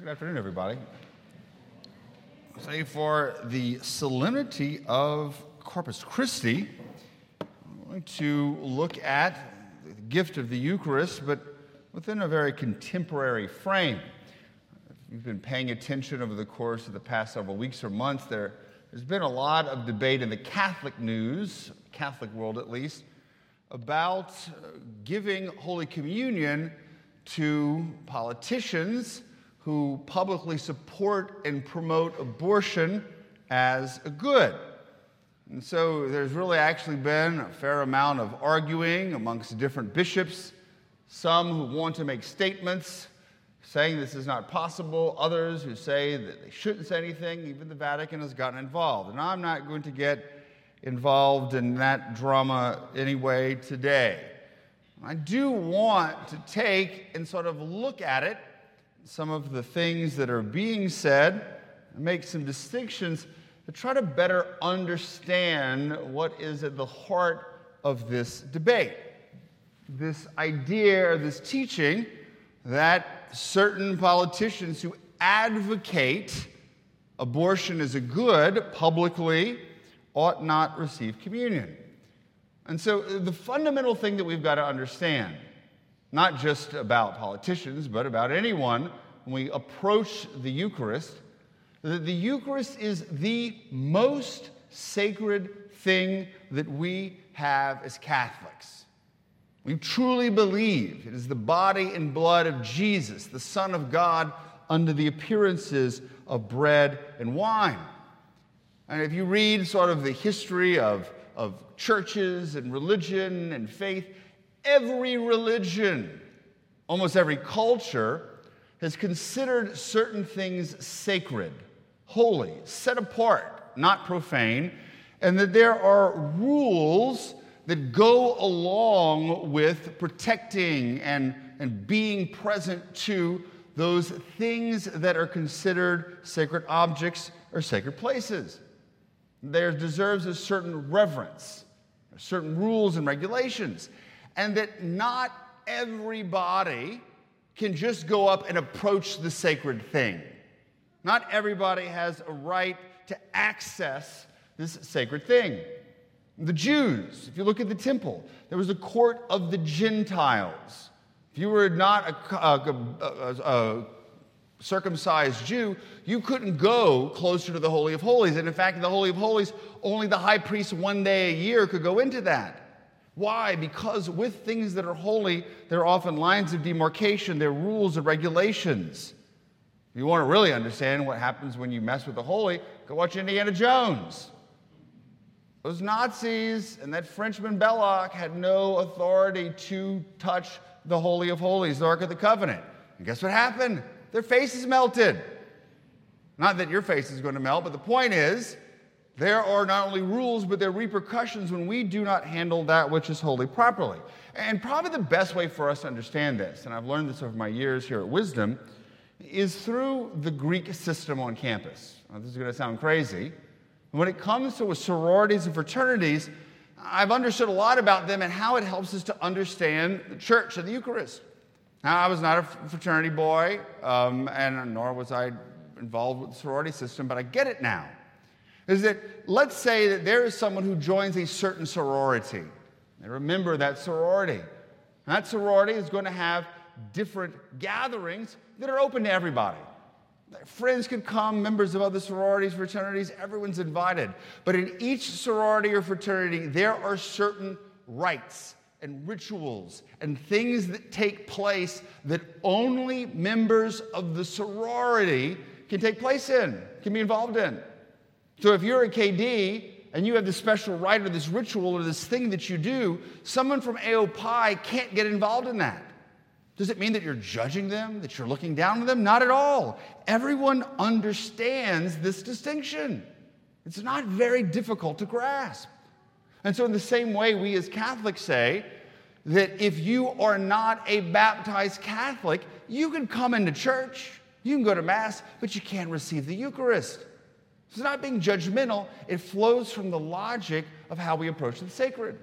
Good afternoon, everybody. Say for the solemnity of Corpus Christi, I'm going to look at the gift of the Eucharist, but within a very contemporary frame. If you've been paying attention over the course of the past several weeks or months, there, there's been a lot of debate in the Catholic news, Catholic world at least, about giving Holy Communion to politicians who publicly support and promote abortion as a good. And so there's really actually been a fair amount of arguing amongst different bishops, some who want to make statements saying this is not possible, others who say that they shouldn't say anything, even the Vatican has gotten involved. And I'm not going to get involved in that drama anyway today. I do want to take and sort of look at it, some of the things that are being said, make some distinctions to try to better understand what is at the heart of this debate. This idea, or this teaching, that certain politicians who advocate abortion as a good publicly ought not receive communion. And so, the fundamental thing that we've got to understand, not just about politicians, but about anyone, when we approach the Eucharist, that the Eucharist is the most sacred thing that we have as Catholics. We truly believe it is the body and blood of Jesus, the Son of God, under the appearances of bread and wine. And if you read sort of the history of, of churches and religion and faith, every religion, almost every culture, has considered certain things sacred, holy, set apart, not profane, and that there are rules that go along with protecting and, and being present to those things that are considered sacred objects or sacred places. There deserves a certain reverence, certain rules and regulations, and that not everybody can just go up and approach the sacred thing. Not everybody has a right to access this sacred thing. The Jews, if you look at the temple, there was a court of the Gentiles. If you were not a, a, a, a circumcised Jew, you couldn't go closer to the Holy of Holies. And in fact, in the Holy of Holies, only the high priest one day a year could go into that. Why? Because with things that are holy, there are often lines of demarcation, there are rules and regulations. If you want to really understand what happens when you mess with the holy, go watch Indiana Jones. Those Nazis and that Frenchman Belloq had no authority to touch the Holy of Holies, the Ark of the Covenant. And guess what happened? Their faces melted. Not that your face is going to melt, but the point is, there are not only rules, but there are repercussions when we do not handle that which is holy properly. And probably the best way for us to understand this, and I've learned this over my years here at Wisdom, is through the Greek system on campus. Now, this is going to sound crazy. When it comes to sororities and fraternities, I've understood a lot about them and how it helps us to understand the church and the Eucharist. Now, I was not a fraternity boy, um, and nor was I involved with the sorority system, but I get it now. Is that let's say that there is someone who joins a certain sorority. And remember that sorority. And that sorority is going to have different gatherings that are open to everybody. Friends can come, members of other sororities, fraternities, everyone's invited. But in each sorority or fraternity, there are certain rites and rituals and things that take place that only members of the sorority can take place in, can be involved in. So if you're a KD and you have this special rite or this ritual or this thing that you do, someone from AOPI can't get involved in that. Does it mean that you're judging them, that you're looking down on them? Not at all. Everyone understands this distinction. It's not very difficult to grasp. And so, in the same way, we as Catholics say that if you are not a baptized Catholic, you can come into church, you can go to Mass, but you can't receive the Eucharist. It's not being judgmental, it flows from the logic of how we approach the sacred.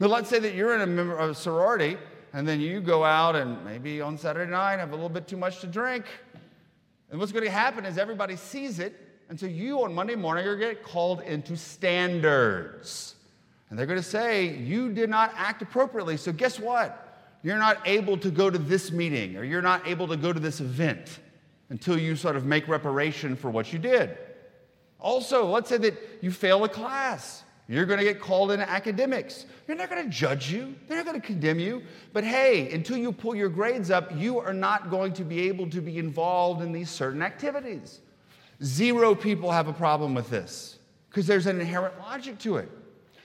Now, let's say that you're in a, member of a sorority and then you go out and maybe on Saturday night have a little bit too much to drink. And what's going to happen is everybody sees it, and so you on Monday morning are going to get called into standards. And they're going to say, You did not act appropriately. So guess what? You're not able to go to this meeting or you're not able to go to this event until you sort of make reparation for what you did. Also, let's say that you fail a class. You're going to get called into academics. They're not going to judge you, they're not going to condemn you. But hey, until you pull your grades up, you are not going to be able to be involved in these certain activities. Zero people have a problem with this because there's an inherent logic to it.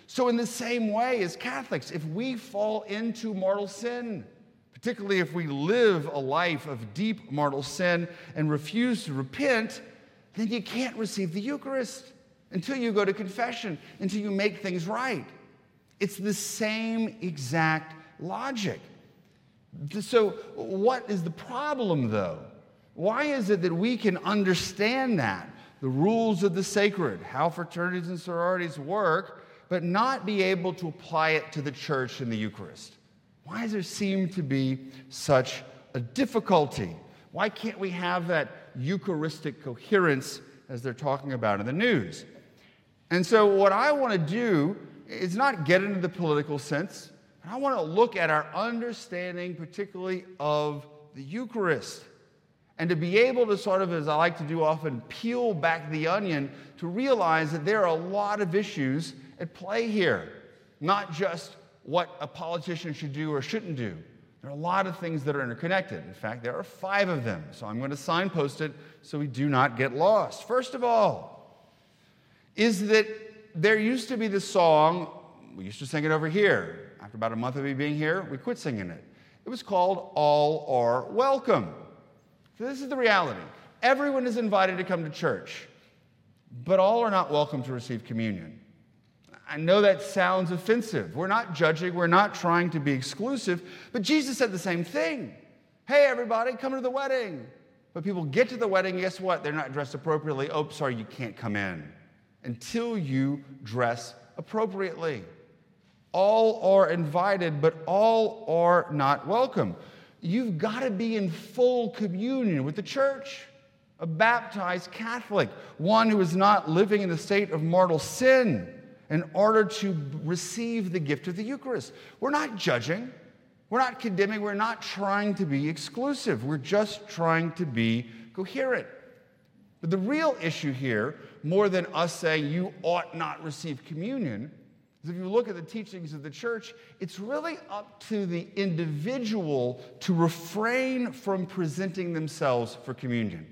So, in the same way as Catholics, if we fall into mortal sin, particularly if we live a life of deep mortal sin and refuse to repent, then you can't receive the Eucharist until you go to confession, until you make things right. It's the same exact logic. So, what is the problem though? Why is it that we can understand that, the rules of the sacred, how fraternities and sororities work, but not be able to apply it to the church and the Eucharist? Why does there seem to be such a difficulty? Why can't we have that Eucharistic coherence as they're talking about in the news? And so, what I want to do is not get into the political sense. But I want to look at our understanding, particularly of the Eucharist, and to be able to sort of, as I like to do often, peel back the onion to realize that there are a lot of issues at play here, not just what a politician should do or shouldn't do. There are a lot of things that are interconnected. In fact, there are five of them. So I'm going to signpost it so we do not get lost. First of all, is that there used to be this song, we used to sing it over here. After about a month of me being here, we quit singing it. It was called All Are Welcome. So this is the reality. Everyone is invited to come to church, but all are not welcome to receive communion. I know that sounds offensive. We're not judging, we're not trying to be exclusive, but Jesus said the same thing. Hey, everybody, come to the wedding. But people get to the wedding, guess what? They're not dressed appropriately. Oh, sorry, you can't come in until you dress appropriately. All are invited, but all are not welcome. You've got to be in full communion with the church. A baptized Catholic, one who is not living in the state of mortal sin, in order to receive the gift of the Eucharist. We're not judging, we're not condemning, we're not trying to be exclusive, we're just trying to be coherent. But the real issue here, more than us saying you ought not receive communion, is if you look at the teachings of the church, it's really up to the individual to refrain from presenting themselves for communion.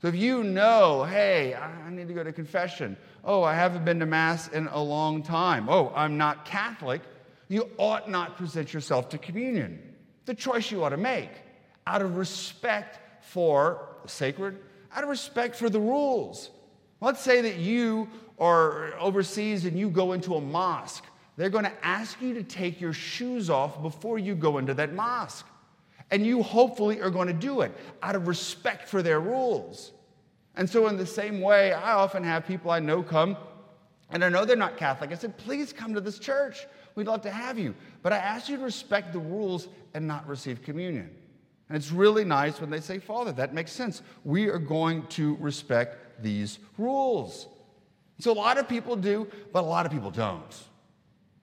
So if you know, hey, I need to go to confession. Oh, I haven't been to Mass in a long time. Oh, I'm not Catholic. You ought not present yourself to communion. The choice you ought to make out of respect for the sacred out of respect for the rules. Let's say that you are overseas and you go into a mosque. They're going to ask you to take your shoes off before you go into that mosque. And you hopefully are going to do it out of respect for their rules. And so, in the same way, I often have people I know come, and I know they're not Catholic. I said, please come to this church. We'd love to have you. But I ask you to respect the rules and not receive communion. And it's really nice when they say, Father, that makes sense. We are going to respect these rules. So a lot of people do, but a lot of people don't.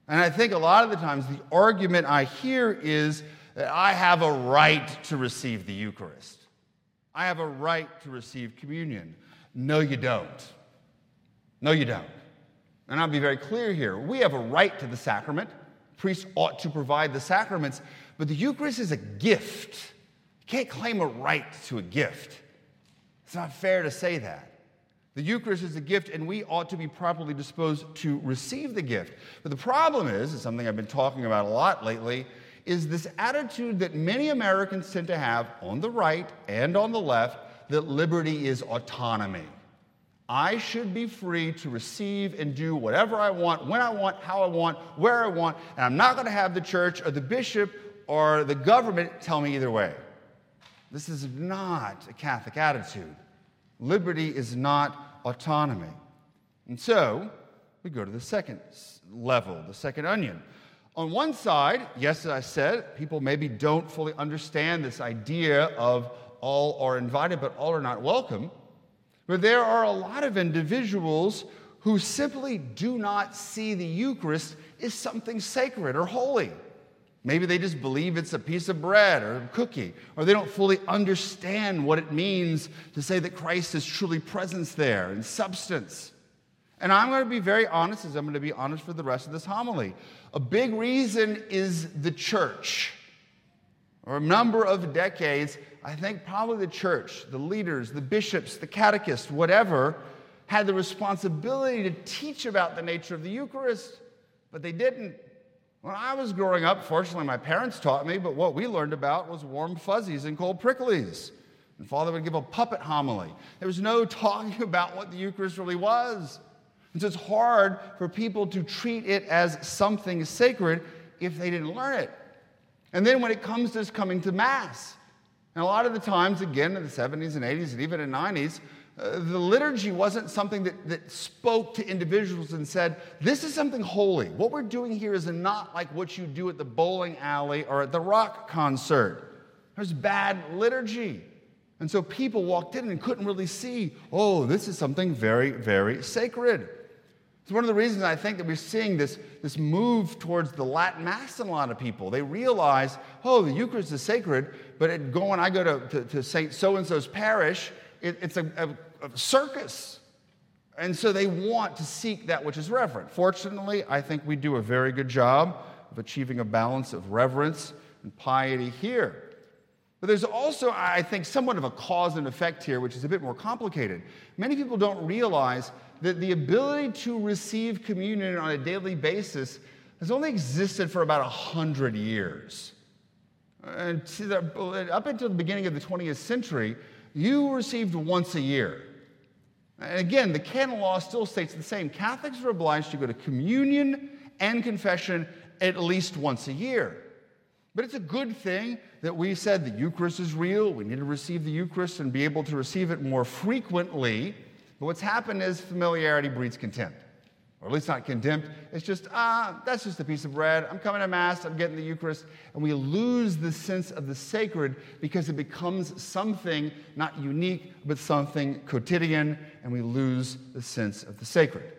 And I think a lot of the times the argument I hear is that I have a right to receive the Eucharist. I have a right to receive communion. No, you don't. No, you don't. And I'll be very clear here. We have a right to the sacrament. Priests ought to provide the sacraments, but the Eucharist is a gift. You can't claim a right to a gift. It's not fair to say that. The Eucharist is a gift, and we ought to be properly disposed to receive the gift. But the problem is, is something I've been talking about a lot lately, is this attitude that many Americans tend to have on the right and on the left that liberty is autonomy. I should be free to receive and do whatever I want, when I want, how I want, where I want, and I'm not going to have the church or the bishop or the government tell me either way. This is not a Catholic attitude. Liberty is not autonomy. And so we go to the second level, the second onion. On one side, yes, as I said, people maybe don't fully understand this idea of all are invited, but all are not welcome. But there are a lot of individuals who simply do not see the Eucharist as something sacred or holy. Maybe they just believe it's a piece of bread or a cookie, or they don't fully understand what it means to say that Christ is truly present there in substance. And I'm going to be very honest, as I'm going to be honest for the rest of this homily. A big reason is the church. For a number of decades, I think probably the church, the leaders, the bishops, the catechists, whatever, had the responsibility to teach about the nature of the Eucharist, but they didn't. When I was growing up, fortunately, my parents taught me, but what we learned about was warm fuzzies and cold pricklies. And Father would give a puppet homily. There was no talking about what the Eucharist really was. And so it's hard for people to treat it as something sacred if they didn't learn it. And then when it comes to coming to Mass, and a lot of the times, again, in the 70s and 80s and even in the 90s, uh, the liturgy wasn't something that, that spoke to individuals and said, This is something holy. What we're doing here is not like what you do at the bowling alley or at the rock concert. There's bad liturgy. And so people walked in and couldn't really see, oh, this is something very, very sacred. It's one of the reasons I think that we're seeing this, this move towards the Latin Mass in a lot of people. They realize, oh, the Eucharist is sacred, but it, going, I go to, to, to St. So and so's parish, it, it's a, a, a circus. And so they want to seek that which is reverent. Fortunately, I think we do a very good job of achieving a balance of reverence and piety here. But there's also, I think, somewhat of a cause and effect here, which is a bit more complicated. Many people don't realize that the ability to receive communion on a daily basis has only existed for about 100 years. And up until the beginning of the 20th century, you received once a year. And again, the canon law still states the same. Catholics are obliged to go to communion and confession at least once a year. But it's a good thing that we said the Eucharist is real. We need to receive the Eucharist and be able to receive it more frequently. But what's happened is familiarity breeds contempt. Or at least not contempt. It's just, ah, that's just a piece of bread. I'm coming to Mass, I'm getting the Eucharist. And we lose the sense of the sacred because it becomes something not unique, but something quotidian, and we lose the sense of the sacred.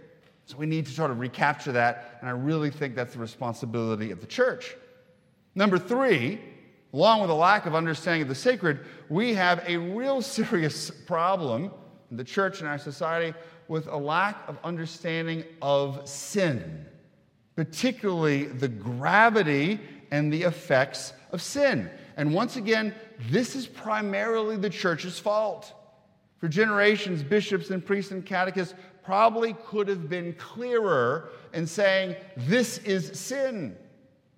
So we need to try to recapture that, and I really think that's the responsibility of the church. Number three, along with a lack of understanding of the sacred, we have a real serious problem the church and our society with a lack of understanding of sin, particularly the gravity and the effects of sin. And once again, this is primarily the church's fault. For generations, bishops and priests and catechists probably could have been clearer in saying, This is sin.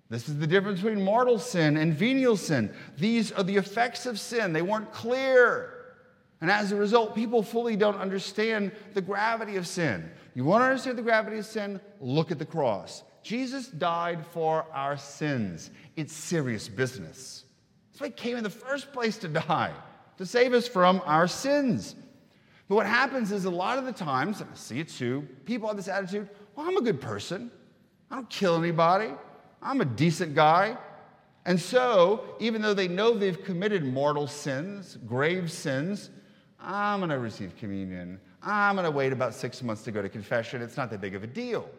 This is the difference between mortal sin and venial sin. These are the effects of sin. They weren't clear. And as a result, people fully don't understand the gravity of sin. You want to understand the gravity of sin? Look at the cross. Jesus died for our sins. It's serious business. That's why he came in the first place to die, to save us from our sins. But what happens is a lot of the times, and I see it too, people have this attitude well, I'm a good person. I don't kill anybody. I'm a decent guy. And so, even though they know they've committed mortal sins, grave sins, I'm going to receive communion. I'm going to wait about six months to go to confession. It's not that big of a deal.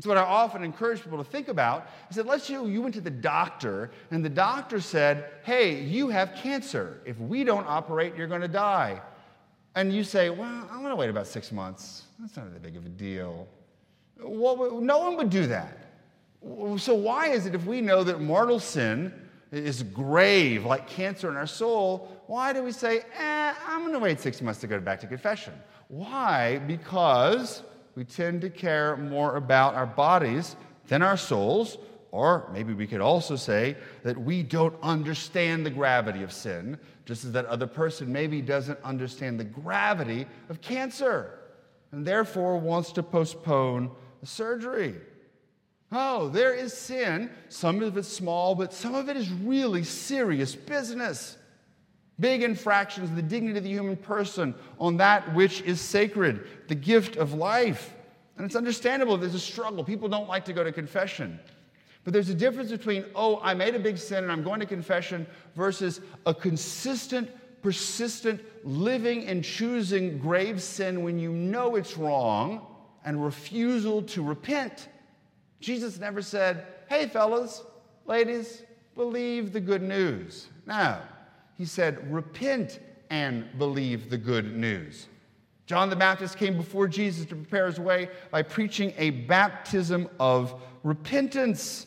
So, what I often encourage people to think about is that let's you, you went to the doctor, and the doctor said, Hey, you have cancer. If we don't operate, you're going to die. And you say, Well, I'm going to wait about six months. That's not that big of a deal. Well, no one would do that. So, why is it if we know that mortal sin is grave, like cancer in our soul, why do we say, eh, I'm going to wait six months to go back to confession? Why? Because we tend to care more about our bodies than our souls, or maybe we could also say that we don't understand the gravity of sin, just as that other person maybe doesn't understand the gravity of cancer and therefore wants to postpone the surgery. Oh, there is sin. Some of it's small, but some of it is really serious business. Big infractions of the dignity of the human person on that which is sacred, the gift of life. And it's understandable there's a struggle. People don't like to go to confession. But there's a difference between, oh, I made a big sin and I'm going to confession, versus a consistent persistent living and choosing grave sin when you know it's wrong and refusal to repent. Jesus never said, Hey, fellas, ladies, believe the good news. No, he said, Repent and believe the good news. John the Baptist came before Jesus to prepare his way by preaching a baptism of repentance.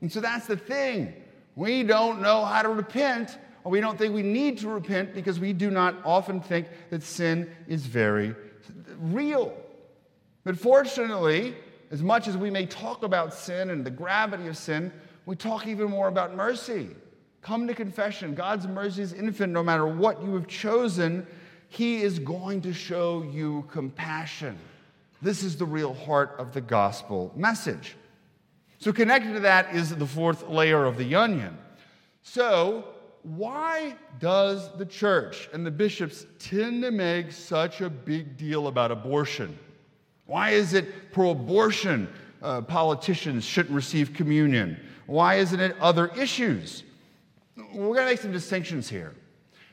And so that's the thing. We don't know how to repent, or we don't think we need to repent because we do not often think that sin is very real. But fortunately, as much as we may talk about sin and the gravity of sin, we talk even more about mercy. Come to confession. God's mercy is infinite no matter what you have chosen. He is going to show you compassion. This is the real heart of the gospel message. So, connected to that is the fourth layer of the onion. So, why does the church and the bishops tend to make such a big deal about abortion? Why is it pro abortion uh, politicians shouldn't receive communion? Why isn't it other issues? We're going to make some distinctions here.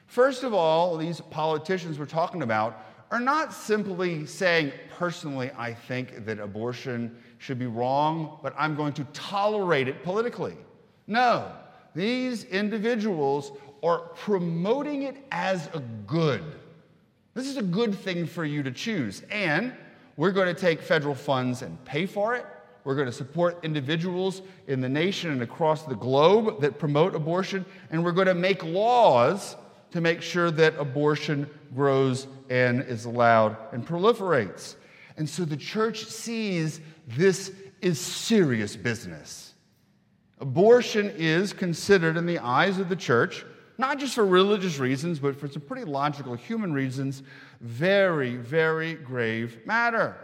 First of all, these politicians we're talking about are not simply saying, personally, I think that abortion should be wrong, but I'm going to tolerate it politically. No, these individuals are promoting it as a good. This is a good thing for you to choose. And we're going to take federal funds and pay for it. We're going to support individuals in the nation and across the globe that promote abortion. And we're going to make laws to make sure that abortion grows and is allowed and proliferates. And so the church sees this is serious business. Abortion is considered in the eyes of the church, not just for religious reasons, but for some pretty logical human reasons, very, very grave matter.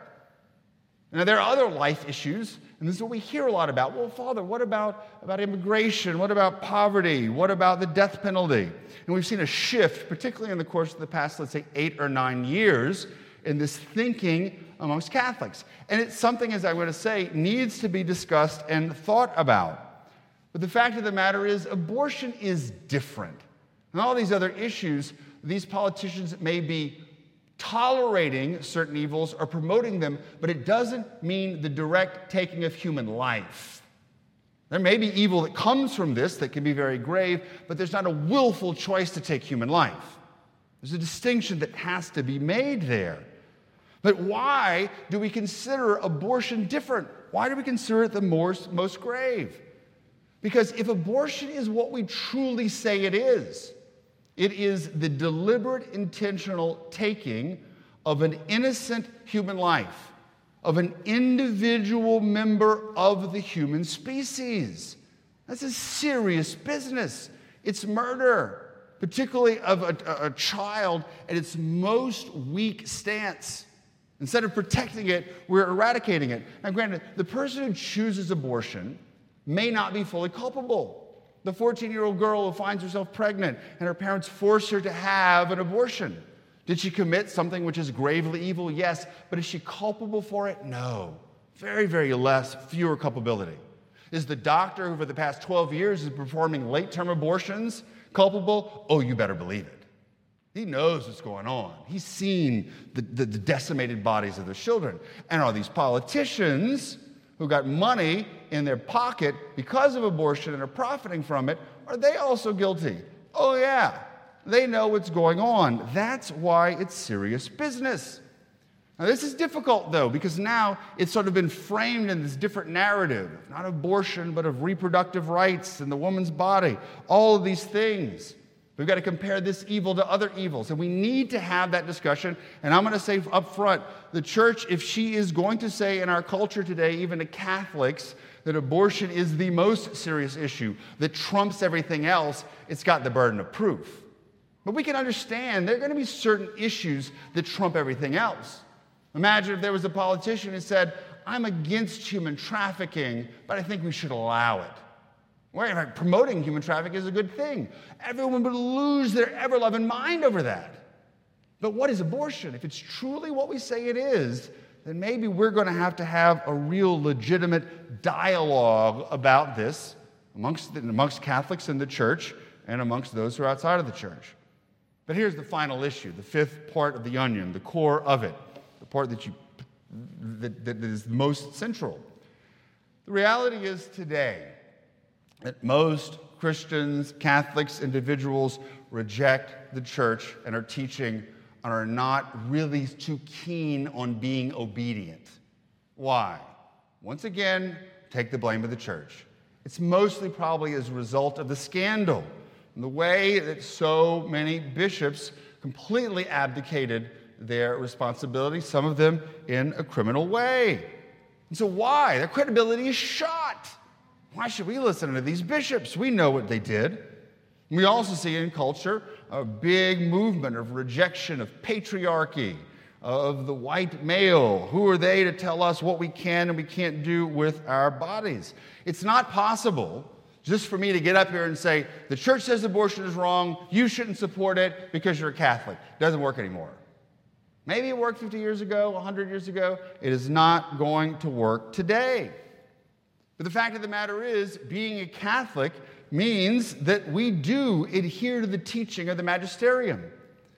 Now, there are other life issues, and this is what we hear a lot about. Well, Father, what about, about immigration? What about poverty? What about the death penalty? And we've seen a shift, particularly in the course of the past, let's say, eight or nine years, in this thinking amongst Catholics. And it's something, as I'm going to say, needs to be discussed and thought about. But the fact of the matter is, abortion is different. And all these other issues, these politicians may be tolerating certain evils or promoting them, but it doesn't mean the direct taking of human life. There may be evil that comes from this that can be very grave, but there's not a willful choice to take human life. There's a distinction that has to be made there. But why do we consider abortion different? Why do we consider it the most, most grave? Because if abortion is what we truly say it is, it is the deliberate, intentional taking of an innocent human life, of an individual member of the human species. That's a serious business. It's murder, particularly of a, a, child at its most weak stance. Instead of protecting it, we're eradicating it. Now, granted, the person who chooses abortion may not be fully culpable. The 14 year old girl who finds herself pregnant and her parents force her to have an abortion. Did she commit something which is gravely evil? Yes. But is she culpable for it? No. Very, very less, fewer culpability. Is the doctor who for the past 12 years is performing late term abortions culpable? Oh, you better believe it. He knows what's going on. He's seen the, the, the, decimated bodies of the children. And are these politicians who got money in their pocket because of abortion and are profiting from it, are they also guilty? Oh, yeah. They know what's going on. That's why it's serious business. Now, this is difficult, though, because now it's sort of been framed in this different narrative not abortion, but of reproductive rights and the woman's body, all of these things. We've got to compare this evil to other evils. And we need to have that discussion. And I'm going to say up front the church, if she is going to say in our culture today, even to Catholics, that abortion is the most serious issue that trumps everything else, it's got the burden of proof. But we can understand there are going to be certain issues that trump everything else. Imagine if there was a politician who said, I'm against human trafficking, but I think we should allow it. Well, promoting human trafficking is a good thing. Everyone would lose their ever loving mind over that. But what is abortion? If it's truly what we say it is, then maybe we're going to have to have a real legitimate dialogue about this amongst, amongst Catholics in the church and amongst those who are outside of the church. But here's the final issue the fifth part of the onion, the core of it, the part that, you, that, that is most central. The reality is today that most Christians, Catholics, individuals reject the church and are teaching and are not really too keen on being obedient. Why? Once again, take the blame of the church. It's mostly probably as a result of the scandal and the way that so many bishops completely abdicated their responsibility, some of them in a criminal way. And so, why? Their credibility is shot. Why should we listen to these bishops? We know what they did. We also see in culture a big movement of rejection of patriarchy, of the white male. Who are they to tell us what we can and we can't do with our bodies? It's not possible just for me to get up here and say, the church says abortion is wrong, you shouldn't support it because you're a Catholic. It doesn't work anymore. Maybe it worked 50 years ago, 100 years ago. It is not going to work today. But the fact of the matter is, being a Catholic means that we do adhere to the teaching of the magisterium.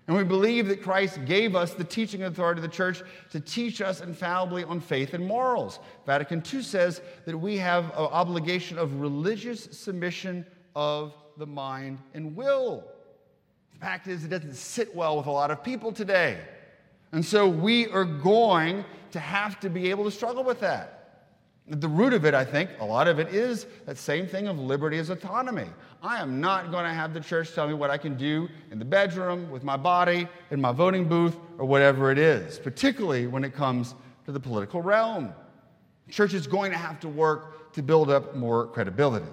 And we believe that Christ gave us the teaching authority of the church to teach us infallibly on faith and morals. Vatican II says that we have an obligation of religious submission of the mind and will. The fact is, it doesn't sit well with a lot of people today. And so we are going to have to be able to struggle with that. At the root of it, I think, a lot of it is that same thing of liberty as autonomy. I am not going to have the church tell me what I can do in the bedroom, with my body, in my voting booth, or whatever it is, particularly when it comes to the political realm. The church is going to have to work to build up more credibility.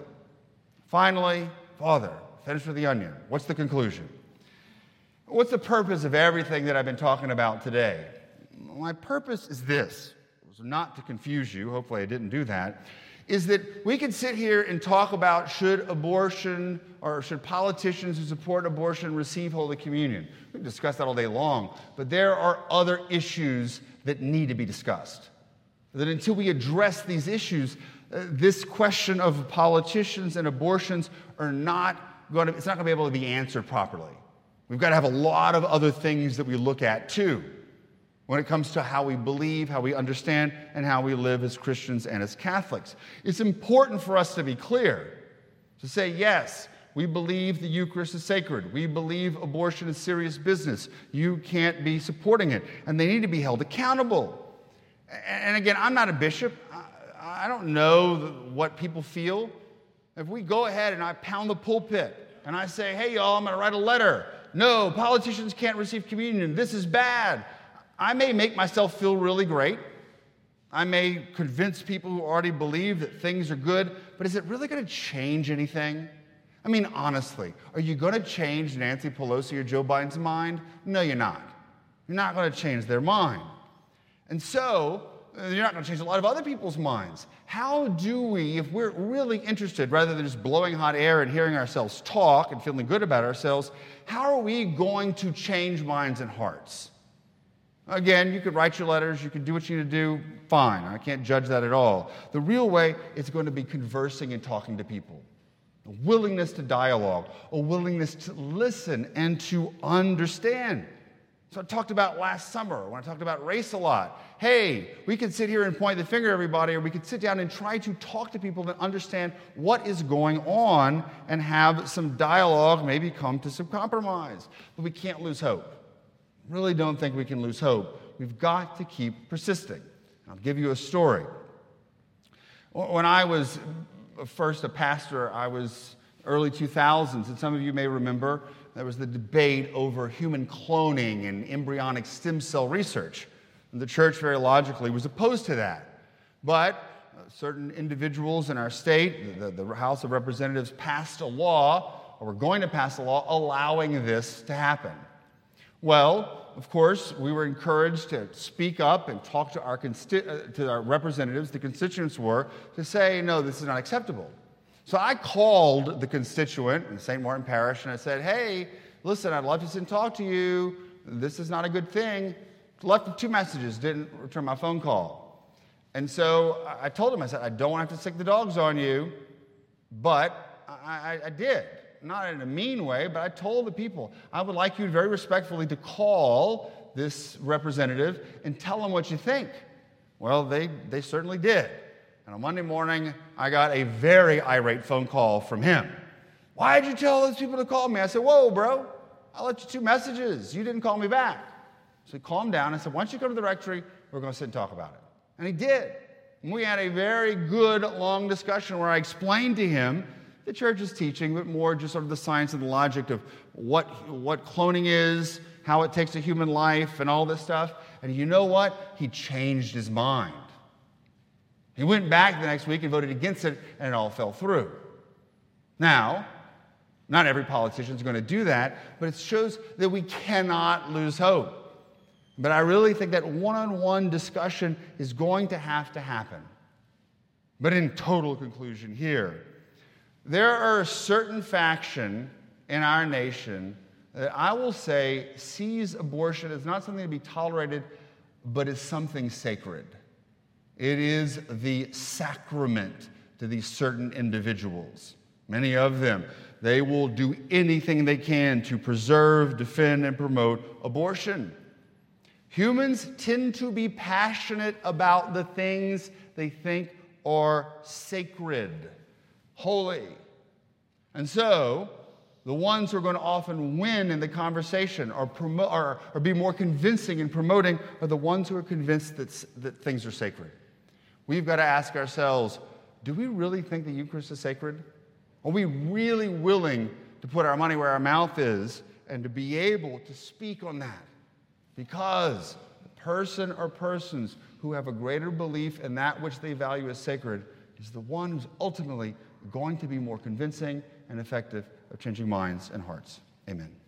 Finally, Father, finish with the onion. What's the conclusion? What's the purpose of everything that I've been talking about today? My purpose is this not to confuse you, hopefully I didn't do that, is that we can sit here and talk about should abortion or should politicians who support abortion receive Holy Communion. We can discuss that all day long, but there are other issues that need to be discussed. That until we address these issues, uh, this question of politicians and abortions are not going to, it's not going to be able to be answered properly. We've got to have a lot of other things that we look at too when it comes to how we believe, how we understand, and how we live as Christians and as Catholics. It's important for us to be clear, to say, yes, we believe the Eucharist is sacred. We believe abortion is serious business. You can't be supporting it. And they need to be held accountable. And again, I'm not a bishop. I don't know what people feel. If we go ahead and I pound the pulpit and I say, hey, y'all, I'm going to write a letter. No, politicians can't receive communion. This is bad. I may make myself feel really great. I may convince people who already believe that things are good, but is it really going to change anything? I mean, honestly, are you going to change Nancy Pelosi or Joe Biden's mind? No, you're not. You're not going to change their mind. And so, uh, you're not going to change a lot of other people's minds. How do we, if we're really interested, rather than just blowing hot air and hearing ourselves talk and feeling good about ourselves, how are we going to change minds and hearts? Again, you could write your letters, you could do what you need to do, fine. I can't judge that at all. The real way is going to be conversing and talking to people. A willingness to dialogue, a willingness to listen and to understand. So I talked about last summer when I talked about race a lot. Hey, we could sit here and point the finger at everybody, or we could sit down and try to talk to people and understand what is going on and have some dialogue, maybe come to some compromise. But we can't lose hope really don't think we can lose hope. We've got to keep persisting. I'll give you a story. When I was first a pastor, I was early 2000s, and some of you may remember there was the debate over human cloning and embryonic stem cell research. And the church, very logically, was opposed to that. But uh, certain individuals in our state, the, the House of Representatives, passed a law, or were going to pass a law, allowing this to happen. Well, of course, we were encouraged to speak up and talk to our, consti- uh, to our representatives, the constituents were, to say, no, this is not acceptable. So I called the constituent in St. Martin Parish and I said, hey, listen, I'd love to sit and talk to you. This is not a good thing. Left two messages, didn't return my phone call. And so I told him, I said, I don't want to have to stick the dogs on you, but I, I, I did. Not in a mean way, but I told the people, I would like you very respectfully to call this representative and tell him what you think. Well, they, they certainly did. And on Monday morning, I got a very irate phone call from him. Why did you tell those people to call me? I said, Whoa, bro, I left you two messages. You didn't call me back. So he calmed down. I said, Why don't you come to the rectory? We're going to sit and talk about it. And he did. And we had a very good, long discussion where I explained to him the church's teaching, but more just sort of the science and the logic of what, what cloning is, how it takes a human life, and all this stuff. And you know what? He changed his mind. He went back the next week and voted against it, and it all fell through. Now, not every politician is going to do that, but it shows that we cannot lose hope. But I really think that one on one discussion is going to have to happen. But in total conclusion here, there are a certain faction in our nation that I will say sees abortion as not something to be tolerated, but as something sacred. It is the sacrament to these certain individuals. Many of them, they will do anything they can to preserve, defend, and promote abortion. Humans tend to be passionate about the things they think are sacred, holy. And so, the ones who are going to often win in the conversation or, promote, or, or be more convincing in promoting are the ones who are convinced that, that things are sacred. We've got to ask ourselves do we really think the Eucharist is sacred? Are we really willing to put our money where our mouth is and to be able to speak on that? Because the person or persons who have a greater belief in that which they value as sacred is the one who's ultimately going to be more convincing and effective of changing minds and hearts. Amen.